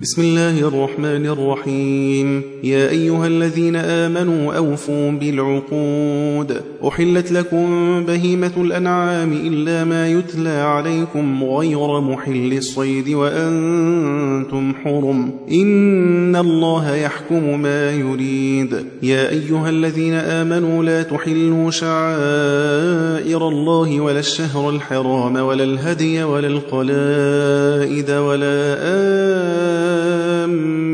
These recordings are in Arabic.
بسم الله الرحمن الرحيم. يا أيها الذين آمنوا أوفوا بالعقود. أحلت لكم بهيمة الأنعام إلا ما يتلى عليكم غير محل الصيد وأنتم حرم. إن الله يحكم ما يريد. يا أيها الذين آمنوا لا تحلوا شعائر الله ولا الشهر الحرام ولا الهدي ولا القلائد ولا آمن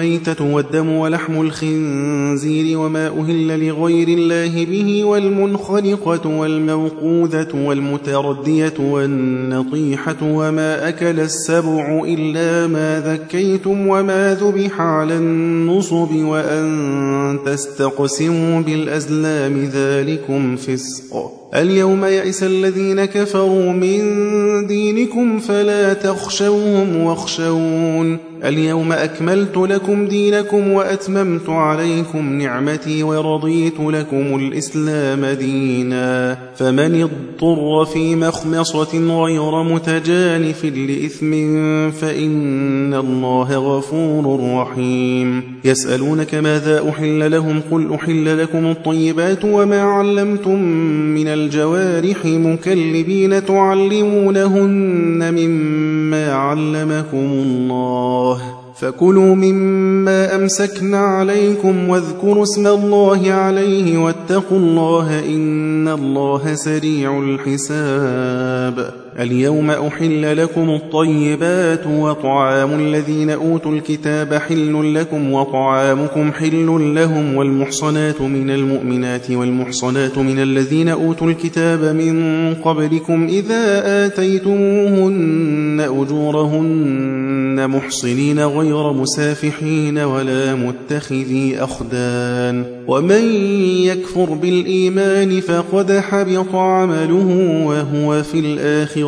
الميتة والدم ولحم الخنزير وما أهل لغير الله به والمنخنقة والموقوذة والمتردية والنطيحة وما أكل السبع إلا ما ذكيتم وما ذبح على النصب وأن تستقسموا بالأزلام ذلكم فسق. اليوم يئس الذين كفروا من دينكم فلا تخشوهم واخشون. اليوم أكملت لكم دينكم وأتممت عليكم نعمتي ورضيت لكم الإسلام دينا. فمن اضطر في مخمصة غير متجانف لإثم فإن الله غفور رحيم. يسألونك ماذا أحل لهم؟ قل أحل لكم الطيبات وما علمتم من الجوارح مكلبين تعلمونهن مما علمكم الله. فكلوا مما أمسكنا عليكم واذكروا اسم الله عليه واتقوا الله إن الله سريع الحساب. اليوم أحل لكم الطيبات وطعام الذين أوتوا الكتاب حل لكم وطعامكم حل لهم والمحصنات من المؤمنات والمحصنات من الذين أوتوا الكتاب من قبلكم إذا آتيتموهن أجورهن محصنين غير مسافحين ولا متخذي أخدان ومن يكفر بالإيمان فقد حبط عمله وهو في الآخرة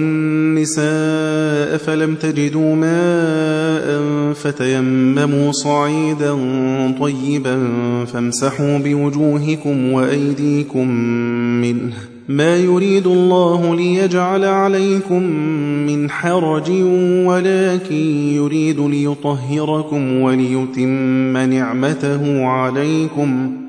النساء فلم تجدوا ماء فتيمموا صعيدا طيبا فامسحوا بوجوهكم وأيديكم منه. ما يريد الله ليجعل عليكم من حرج ولكن يريد ليطهركم وليتم نعمته عليكم.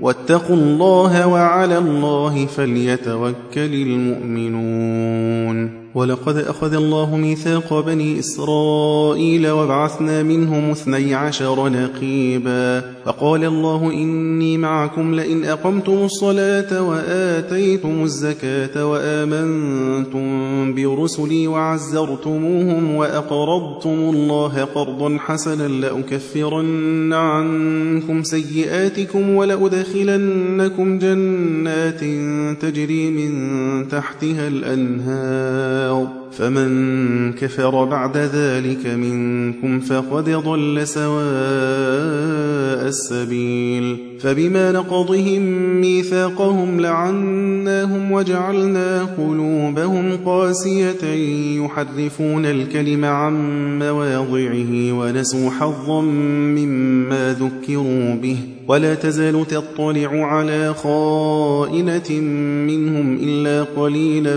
واتقوا الله وعلى الله فليتوكل المؤمنون ولقد أخذ الله ميثاق بني إسرائيل وبعثنا منهم اثني عشر نقيبا فقال الله إني معكم لئن أقمتم الصلاة وآتيتم الزكاة وآمنتم برسلي وعزرتموهم وأقرضتم الله قرضا حسنا لأكفرن عنكم سيئاتكم ولأدخلنكم جنات تجري من تحتها الأنهار النَّارِ فمن كفر بعد ذلك منكم فقد ضل سواء السبيل. فبما نقضهم ميثاقهم لعناهم وجعلنا قلوبهم قاسية يحرفون الكلم عن مواضعه ونسوا حظا مما ذكروا به. ولا تزال تطلع على خائنة منهم إلا قليلا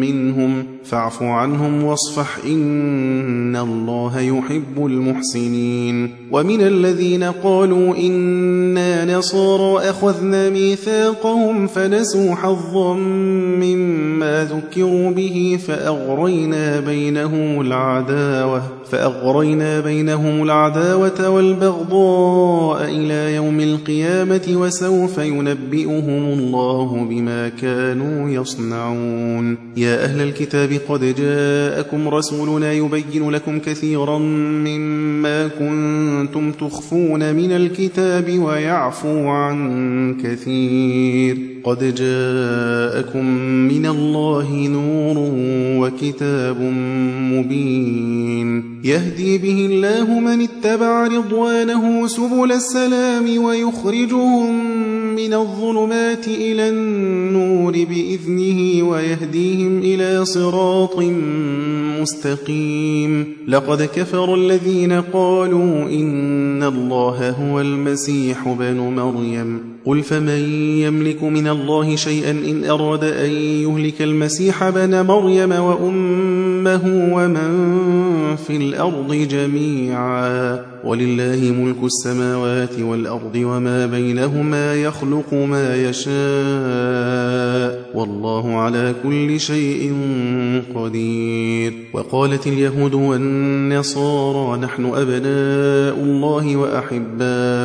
منهم. فاعف عنهم واصفح إن الله يحب المحسنين. ومن الذين قالوا إنا نصارى أخذنا ميثاقهم فنسوا حظا مما ذكروا به فأغرينا بينهم العداوة. فأغرينا بينهم العداوة والبغضاء إلى يوم القيامة وسوف ينبئهم الله بما كانوا يصنعون. يا أهل الكتاب قد جاءكم رسولنا يبين لكم كثيرا مما كنتم تخفون من الكتاب ويعفو عن كثير. قد جاءكم من الله نور وكتاب مبين. يهدي به الله من اتبع رضوانه سبل السلام ويخرجهم من الظلمات إلى النور بإذنه ويهديهم إلى صراط مستقيم. لقد كفر الذين قالوا إن الله هو المسيح بن مريم. قل فمن يملك من الله شيئا إن أراد أن يهلك المسيح بن مريم وأمه ومن في الأرض جميعا ولله ملك السماوات والأرض وما بينهما يخلق ما يشاء والله على كل شيء قدير وقالت اليهود والنصارى نحن أبناء الله وأحباؤه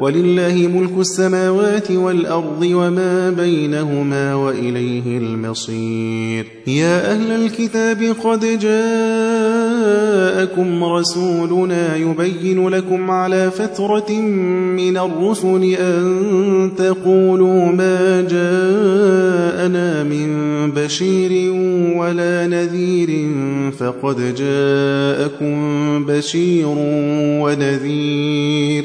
ولله ملك السماوات والأرض وما بينهما وإليه المصير. يا أهل الكتاب قد جاءكم رسولنا يبين لكم على فترة من الرسل أن تقولوا ما جاءنا من بشير ولا نذير فقد جاءكم بشير ونذير.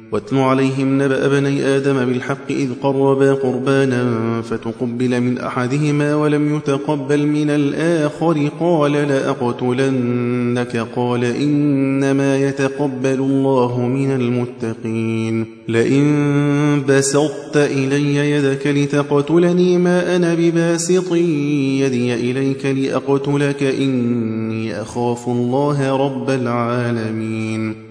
واتل عليهم نبأ بني آدم بالحق إذ قربا قربانا فتقبل من أحدهما ولم يتقبل من الآخر قال لأقتلنك قال إنما يتقبل الله من المتقين لئن بسطت إلي يدك لتقتلني ما أنا بباسط يدي إليك لأقتلك إني أخاف الله رب العالمين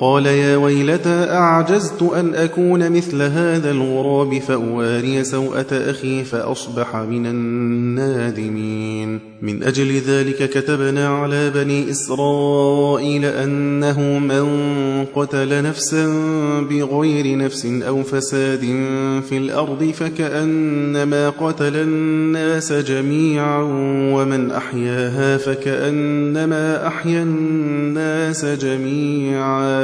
قال يا ويلتى أعجزت أن أكون مثل هذا الغراب فأواري سوءة أخي فأصبح من النادمين. من أجل ذلك كتبنا على بني إسرائيل أنه من قتل نفسا بغير نفس أو فساد في الأرض فكأنما قتل الناس جميعا ومن أحياها فكأنما أحيا الناس جميعا.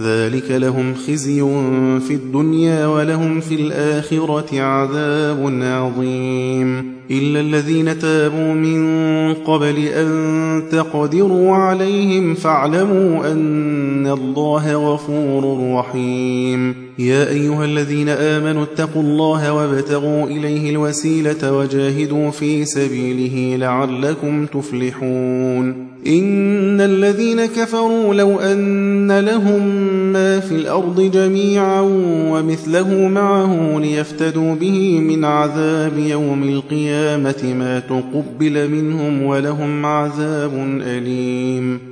ذلك لهم خزي في الدنيا ولهم في الآخرة عذاب عظيم. إلا الذين تابوا من قبل أن تقدروا عليهم فاعلموا أن الله غفور رحيم. يا أيها الذين آمنوا اتقوا الله وابتغوا إليه الوسيلة وجاهدوا في سبيله لعلكم تفلحون. إن الذين كفروا لو أن لهم ما في الأرض جميعا ومثله معه ليفتدوا به من عذاب يوم القيامة ما تقبل منهم ولهم عذاب أليم.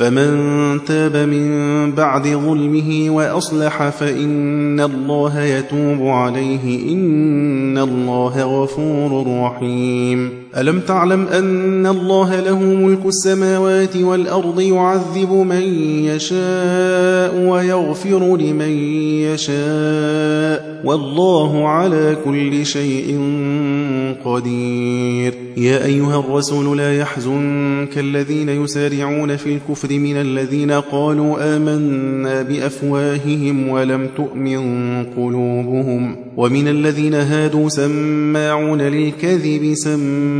فمن تاب من بعد ظلمه وأصلح فإن الله يتوب عليه إن الله غفور رحيم ألم تعلم أن الله له ملك السماوات والأرض يعذب من يشاء ويغفر لمن يشاء والله على كل شيء قدير. يا أيها الرسول لا يحزنك الذين يسارعون في الكفر من الذين قالوا آمنا بأفواههم ولم تؤمن قلوبهم. ومن الذين هادوا سماعون للكذب سماعون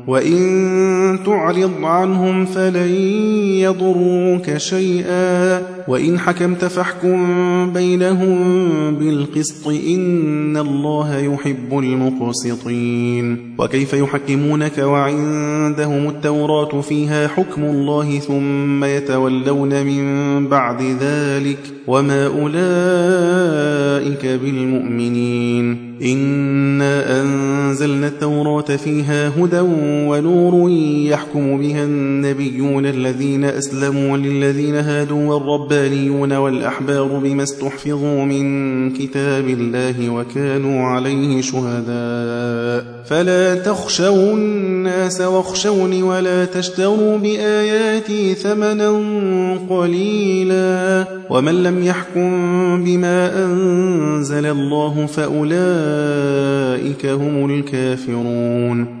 وإن تعرض عنهم فلن يضروك شيئا وإن حكمت فاحكم بينهم بالقسط إن الله يحب المقسطين وكيف يحكمونك وعندهم التوراة فيها حكم الله ثم يتولون من بعد ذلك وما أولئك بالمؤمنين إنا أنزلنا التوراة فيها هدى ونور يحكم بها النبيون الذين أسلموا للذين هادوا والربانيون والأحبار بما استحفظوا من كتاب الله وكانوا عليه شهداء. فلا تخشوا الناس واخشوني ولا تشتروا بآياتي ثمنا قليلا. ومن لم يحكم بما أنزل الله فأولئك هم الكافرون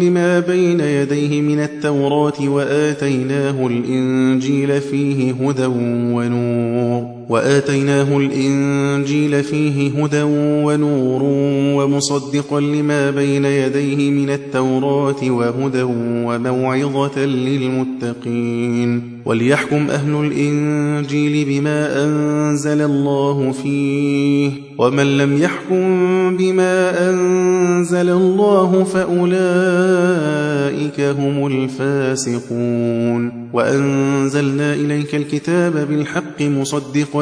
لما بين يديه من التوراة وآتيناه الإنجيل فيه هدى ونور. وآتيناه الإنجيل فيه هدى ونور ومصدقا لما بين يديه من التوراة وهدى وموعظة للمتقين وليحكم أهل الإنجيل بما أنزل الله فيه ومن لم يحكم بما أنزل الله فأولئك هم الفاسقون وأنزلنا إليك الكتاب بالحق مصدقا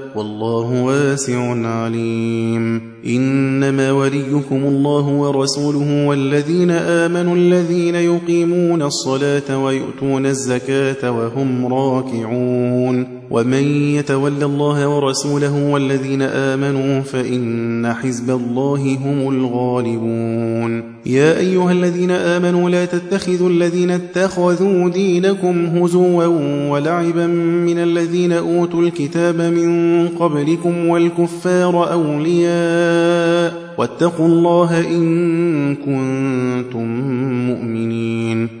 والله واسع عليم. إنما وليكم الله ورسوله والذين آمنوا الذين يقيمون الصلاة ويؤتون الزكاة وهم راكعون. ومن يتول الله ورسوله والذين آمنوا فإن حزب الله هم الغالبون. يا أيها الذين آمنوا لا تتخذوا الذين اتخذوا دينكم هزوا ولعبا من الذين أوتوا الكتاب من قبلكم والكفار أولياء. واتقوا الله إن كنتم مؤمنين.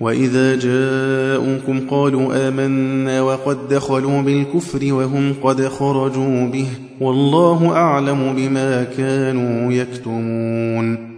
وإذا جاءوكم قالوا آمنا وقد دخلوا بالكفر وهم قد خرجوا به والله أعلم بما كانوا يكتمون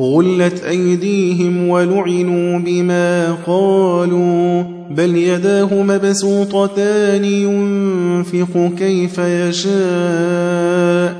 غلت أيديهم ولعنوا بما قالوا بل يداه مبسوطتان ينفق كيف يشاء.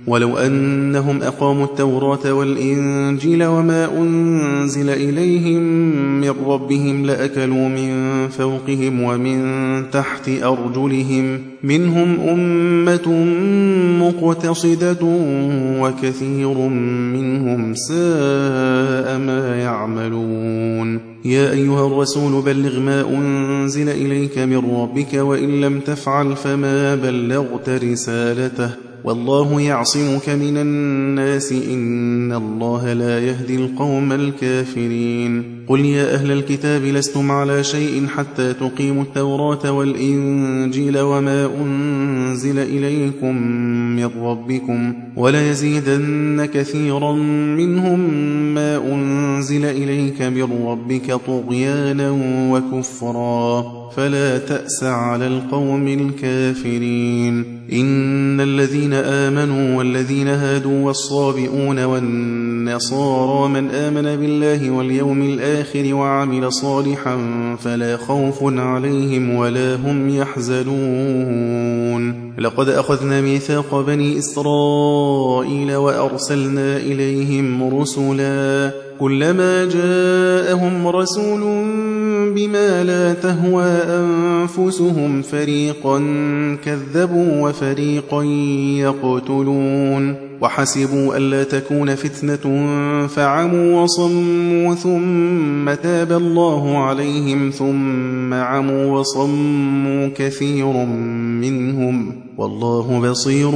ولو أنهم أقاموا التوراة والإنجيل وما أنزل إليهم من ربهم لأكلوا من فوقهم ومن تحت أرجلهم منهم أمة مقتصدة وكثير منهم ساء ما يعملون يا أيها الرسول بلغ ما أنزل إليك من ربك وإن لم تفعل فما بلغت رسالته والله يعصمك من الناس إن الله لا يهدي القوم الكافرين. قل يا أهل الكتاب لستم على شيء حتى تقيموا التوراة والإنجيل وما أنزل إليكم من ربكم وليزيدن كثيرا منهم ما أنزل إليك من ربك طغيانا وكفرا فلا تأس على القوم الكافرين إن الذين آمنوا والذين هادوا والصابئون والنصارى من آمن بالله واليوم الآخر وعمل صالحا فلا خوف عليهم ولا هم يحزنون. لقد أخذنا ميثاق بني إسرائيل وأرسلنا إليهم رسلا كلما جاءهم رسول بما لا تهوى أنفسهم فريقا كذبوا وفريقا يقتلون وحسبوا ألا تكون فتنة فعموا وصموا ثم تاب الله عليهم ثم عموا وصموا كثير منهم والله بصير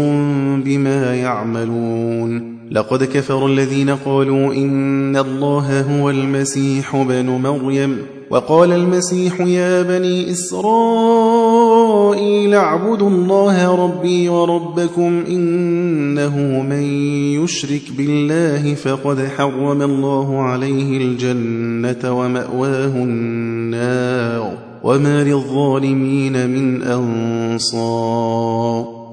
بما يعملون لقد كفر الذين قالوا إن الله هو المسيح بن مريم وقال المسيح يا بني إسرائيل اعبدوا الله ربي وربكم إنه من يشرك بالله فقد حرم الله عليه الجنة ومأواه النار وما للظالمين من أنصار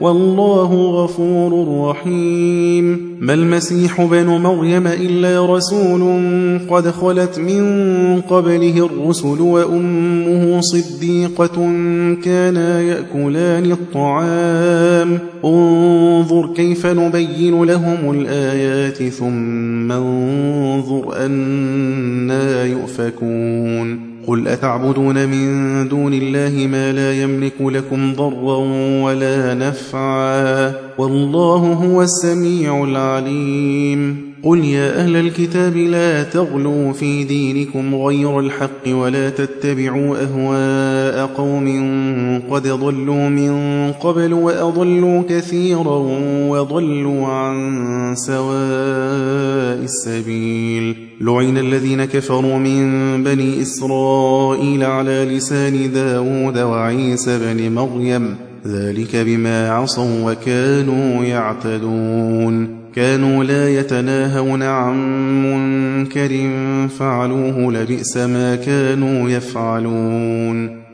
والله غفور رحيم. ما المسيح بن مريم إلا رسول قد خلت من قبله الرسل وأمه صديقة كانا يأكلان الطعام. انظر كيف نبين لهم الآيات ثم انظر أنا يؤفكون. قل أتعبدون من دون الله ما لا يملك لكم ضرا ولا نفعا والله هو السميع العليم. قل يا أهل الكتاب لا تغلوا في دينكم غير الحق ولا تتبعوا أهواء قوم قد ضلوا من قبل وأضلوا كثيرا وضلوا عن سواء السبيل. لعن الذين كفروا من بني إسرائيل على لسان داود وعيسى بن مريم. ذلك بما عصوا وكانوا يعتدون. كانوا لا يتناهون عن منكر فعلوه لبئس ما كانوا يفعلون.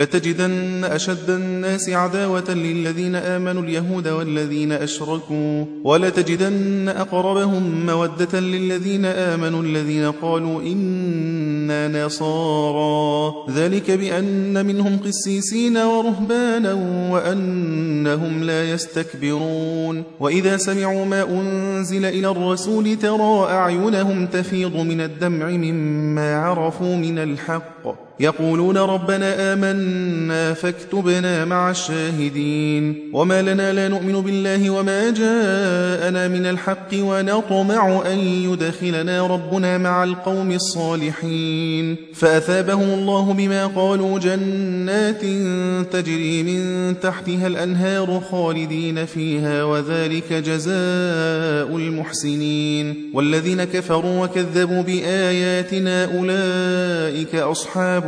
لتجدن أشد الناس عداوة للذين آمنوا اليهود والذين أشركوا؟ ولتجدن أقربهم مودة للذين آمنوا الذين قالوا إنا نصارى؟ ذلك بأن منهم قسيسين ورهبانا وأنهم لا يستكبرون. وإذا سمعوا ما أنزل إلى الرسول ترى أعينهم تفيض من الدمع مما عرفوا من الحق. يقولون ربنا آمنا فاكتبنا مع الشاهدين وما لنا لا نؤمن بالله وما جاءنا من الحق ونطمع أن يدخلنا ربنا مع القوم الصالحين فأثابهم الله بما قالوا جنات تجري من تحتها الأنهار خالدين فيها وذلك جزاء المحسنين والذين كفروا وكذبوا بآياتنا أولئك أصحاب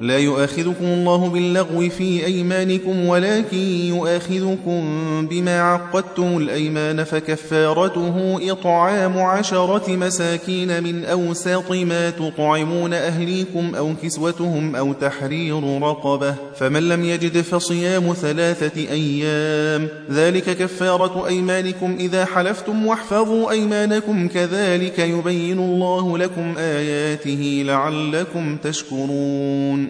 لا يؤاخذكم الله باللغو في أيمانكم ولكن يؤاخذكم بما عقدتم الأيمان فكفارته إطعام عشرة مساكين من أوساط ما تطعمون أهليكم أو كسوتهم أو تحرير رقبة. فمن لم يجد فصيام ثلاثة أيام ذلك كفارة أيمانكم. إذا حلفتم واحفظوا أيمانكم كذلك يبين الله لكم آياته لعلكم تشكرون.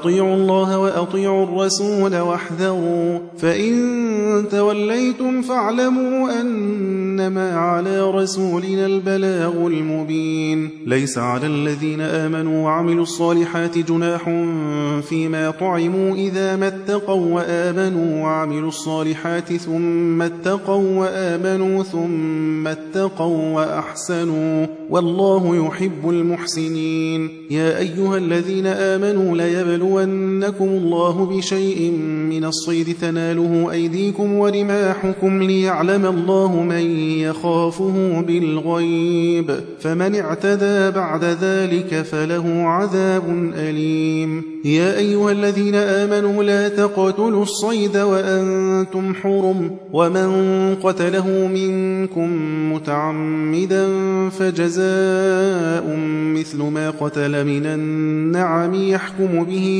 وأطيعوا الله وأطيعوا الرسول واحذروا فإن توليتم فاعلموا أنما على رسولنا البلاغ المبين. ليس على الذين آمنوا وعملوا الصالحات جناح فيما طعموا إذا ما اتقوا وآمنوا وعملوا الصالحات ثم اتقوا وآمنوا ثم اتقوا وأحسنوا. والله يحب المحسنين. يا أيها الذين آمنوا ليبلونكم الله بشيء من الصيد تناله أيديكم ورماحكم ليعلم الله من يخافه بالغيب فمن اعتدى بعد ذلك فله عذاب أليم يا أيها الذين آمنوا لا تقتلوا الصيد وأنتم حرم ومن قتله منكم متعمدا فجزاء مثل ما قتل من النعم يحكم به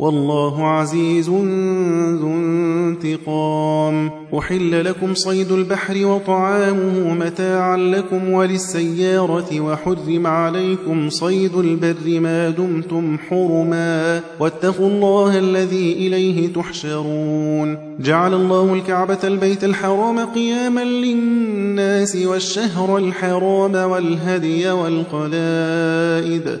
والله عزيز ذو انتقام. أحل لكم صيد البحر وطعامه متاعا لكم وللسيارة وحرم عليكم صيد البر ما دمتم حرما. واتقوا الله الذي إليه تحشرون. جعل الله الكعبة البيت الحرام قياما للناس والشهر الحرام والهدي والقلائد.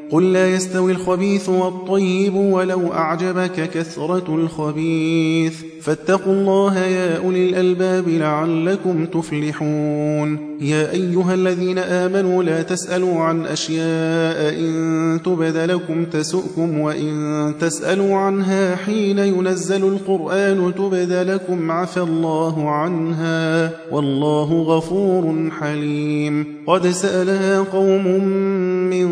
قل لا يستوي الخبيث والطيب ولو أعجبك كثرة الخبيث. فاتقوا الله يا أولي الألباب لعلكم تفلحون. يا أيها الذين آمنوا لا تسألوا عن أشياء إن تبد لكم تسؤكم وإن تسألوا عنها حين ينزل القرآن تبد لكم عفى الله عنها والله غفور حليم. قد سألها قوم من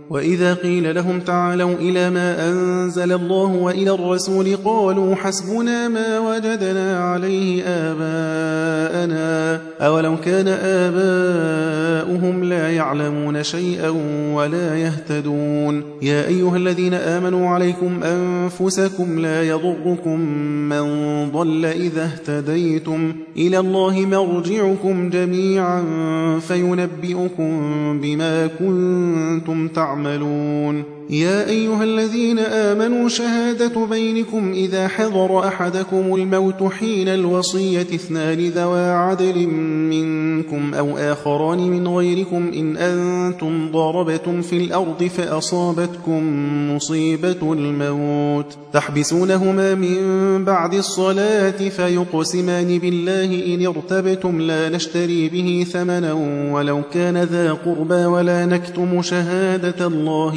وإذا قيل لهم تعالوا إلى ما أنزل الله وإلى الرسول قالوا حسبنا ما وجدنا عليه آباءنا. أولو كان آباؤهم لا يعلمون شيئا ولا يهتدون. يا أيها الذين آمنوا عليكم أنفسكم لا يضركم من ضل إذا اهتديتم. إلى الله مرجعكم جميعا فينبئكم بما كنتم تعملون. تعملون يا أيها الذين آمنوا شهادة بينكم إذا حضر أحدكم الموت حين الوصية اثنان ذوى عدل منكم أو آخران من غيركم إن أنتم ضربتم في الأرض فأصابتكم مصيبة الموت تحبسونهما من بعد الصلاة فيقسمان بالله إن ارتبتم لا نشتري به ثمنا ولو كان ذا قربى ولا نكتم شهادة الله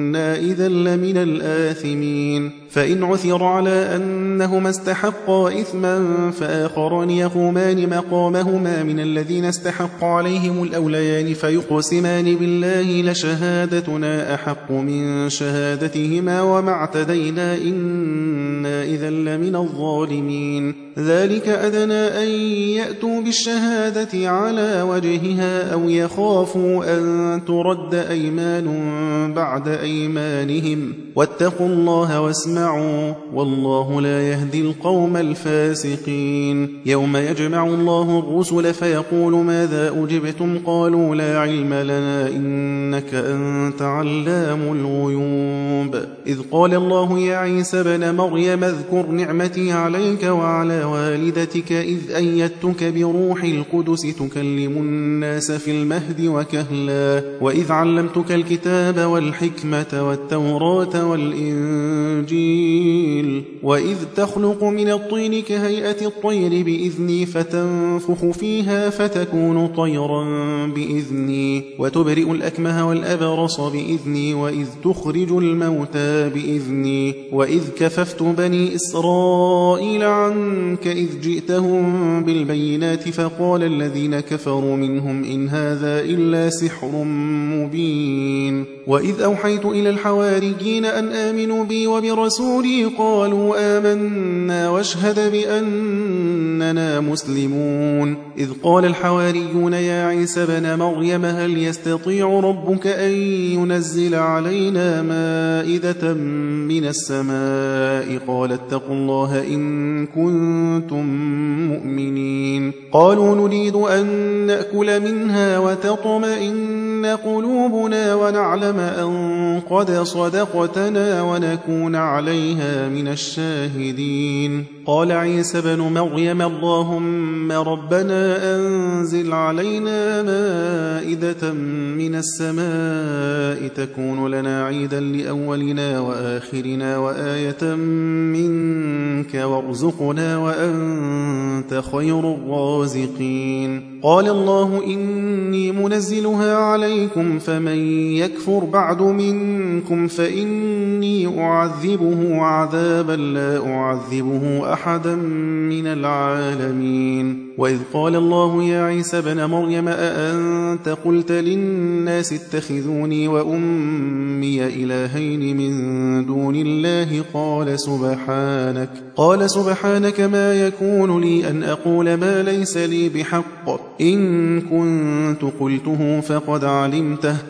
إنا إذا لمن الآثمين فإن عثر على أنهما استحقا إثما فآخران يقومان مقامهما من الذين استحق عليهم الأوليان فيقسمان بالله لشهادتنا أحق من شهادتهما وما اعتدينا إنا إذا لمن الظالمين. ذلك أدنى أن يأتوا بالشهادة على وجهها أو يخافوا أن ترد أيمان بعد أيمانهم. واتقوا الله واسمعوا والله لا يهدي القوم الفاسقين. يوم يجمع الله الرسل فيقول ماذا أجبتم؟ قالوا لا علم لنا إنك أنت علام الغيوب. إذ قال الله يا عيسى بن مريم اذكر نعمتي عليك وعلى وعلى والدتك إذ أيدتك بروح القدس تكلم الناس في المهد وكهلا. وإذ علمتك الكتاب والحكمة والتوراة والإنجيل وإذ تخلق من الطين كهيئة الطير بإذني فتنفخ فيها فتكون طيرا بإذني. وتبرئ الأكمه والأبرص بإذني. وإذ تخرج الموتى بإذني. وإذ كففت بني إسرائيل عنك إذ جئتهم بالبينات فقال الذين كفروا منهم إن هذا إلا سحر مبين. وإذ أوحيت إلى الحواريين أن آمنوا بي وبرسولي قالوا آمنا واشهد بأننا مسلمون. إذ قال الحواريون يا عيسى بن مريم هل يستطيع ربك أن ينزل علينا مائدة من السماء؟ قال اتقوا الله إن كنتم مؤمنين. قالوا نريد أن نأكل منها وتطمئن قلوبنا ونعلم أن قد صدقتنا ونكون عليها من الشاهدين قال عيسى بن مريم اللهم ربنا أنزل علينا مائدة من السماء تكون لنا عيدا لأولنا وآخرنا وآية منك وارزقنا وأنت خير الرازقين. قال الله إني منزلها عليكم فمن يكفر بعد منكم فإني أعذبه عذابا لا أعذبه أحدا من العالمين. وإذ قال الله يا عيسى بن مريم أأنت قلت للناس اتخذوني وأمي إلهين من دون الله؟ قال سبحانك. قال سبحانك ما يكون لي أن أقول ما ليس لي بحق. إن كنت قلته فقد علمته.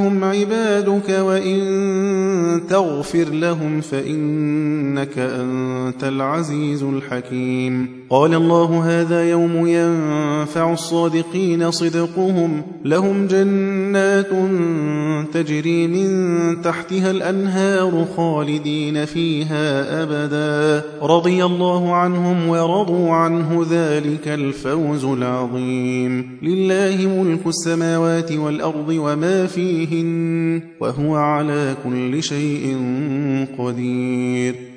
فإنهم عبادك وإن تغفر لهم فإنك أنت العزيز الحكيم. قال الله هذا يوم ينفع الصادقين صدقهم. لهم جنات تجري من تحتها الأنهار خالدين فيها أبدا. رضي الله عنهم ورضوا عنه ذلك الفوز العظيم. لله ملك السماوات والأرض وما فيهن وهو على كل شيء قدير.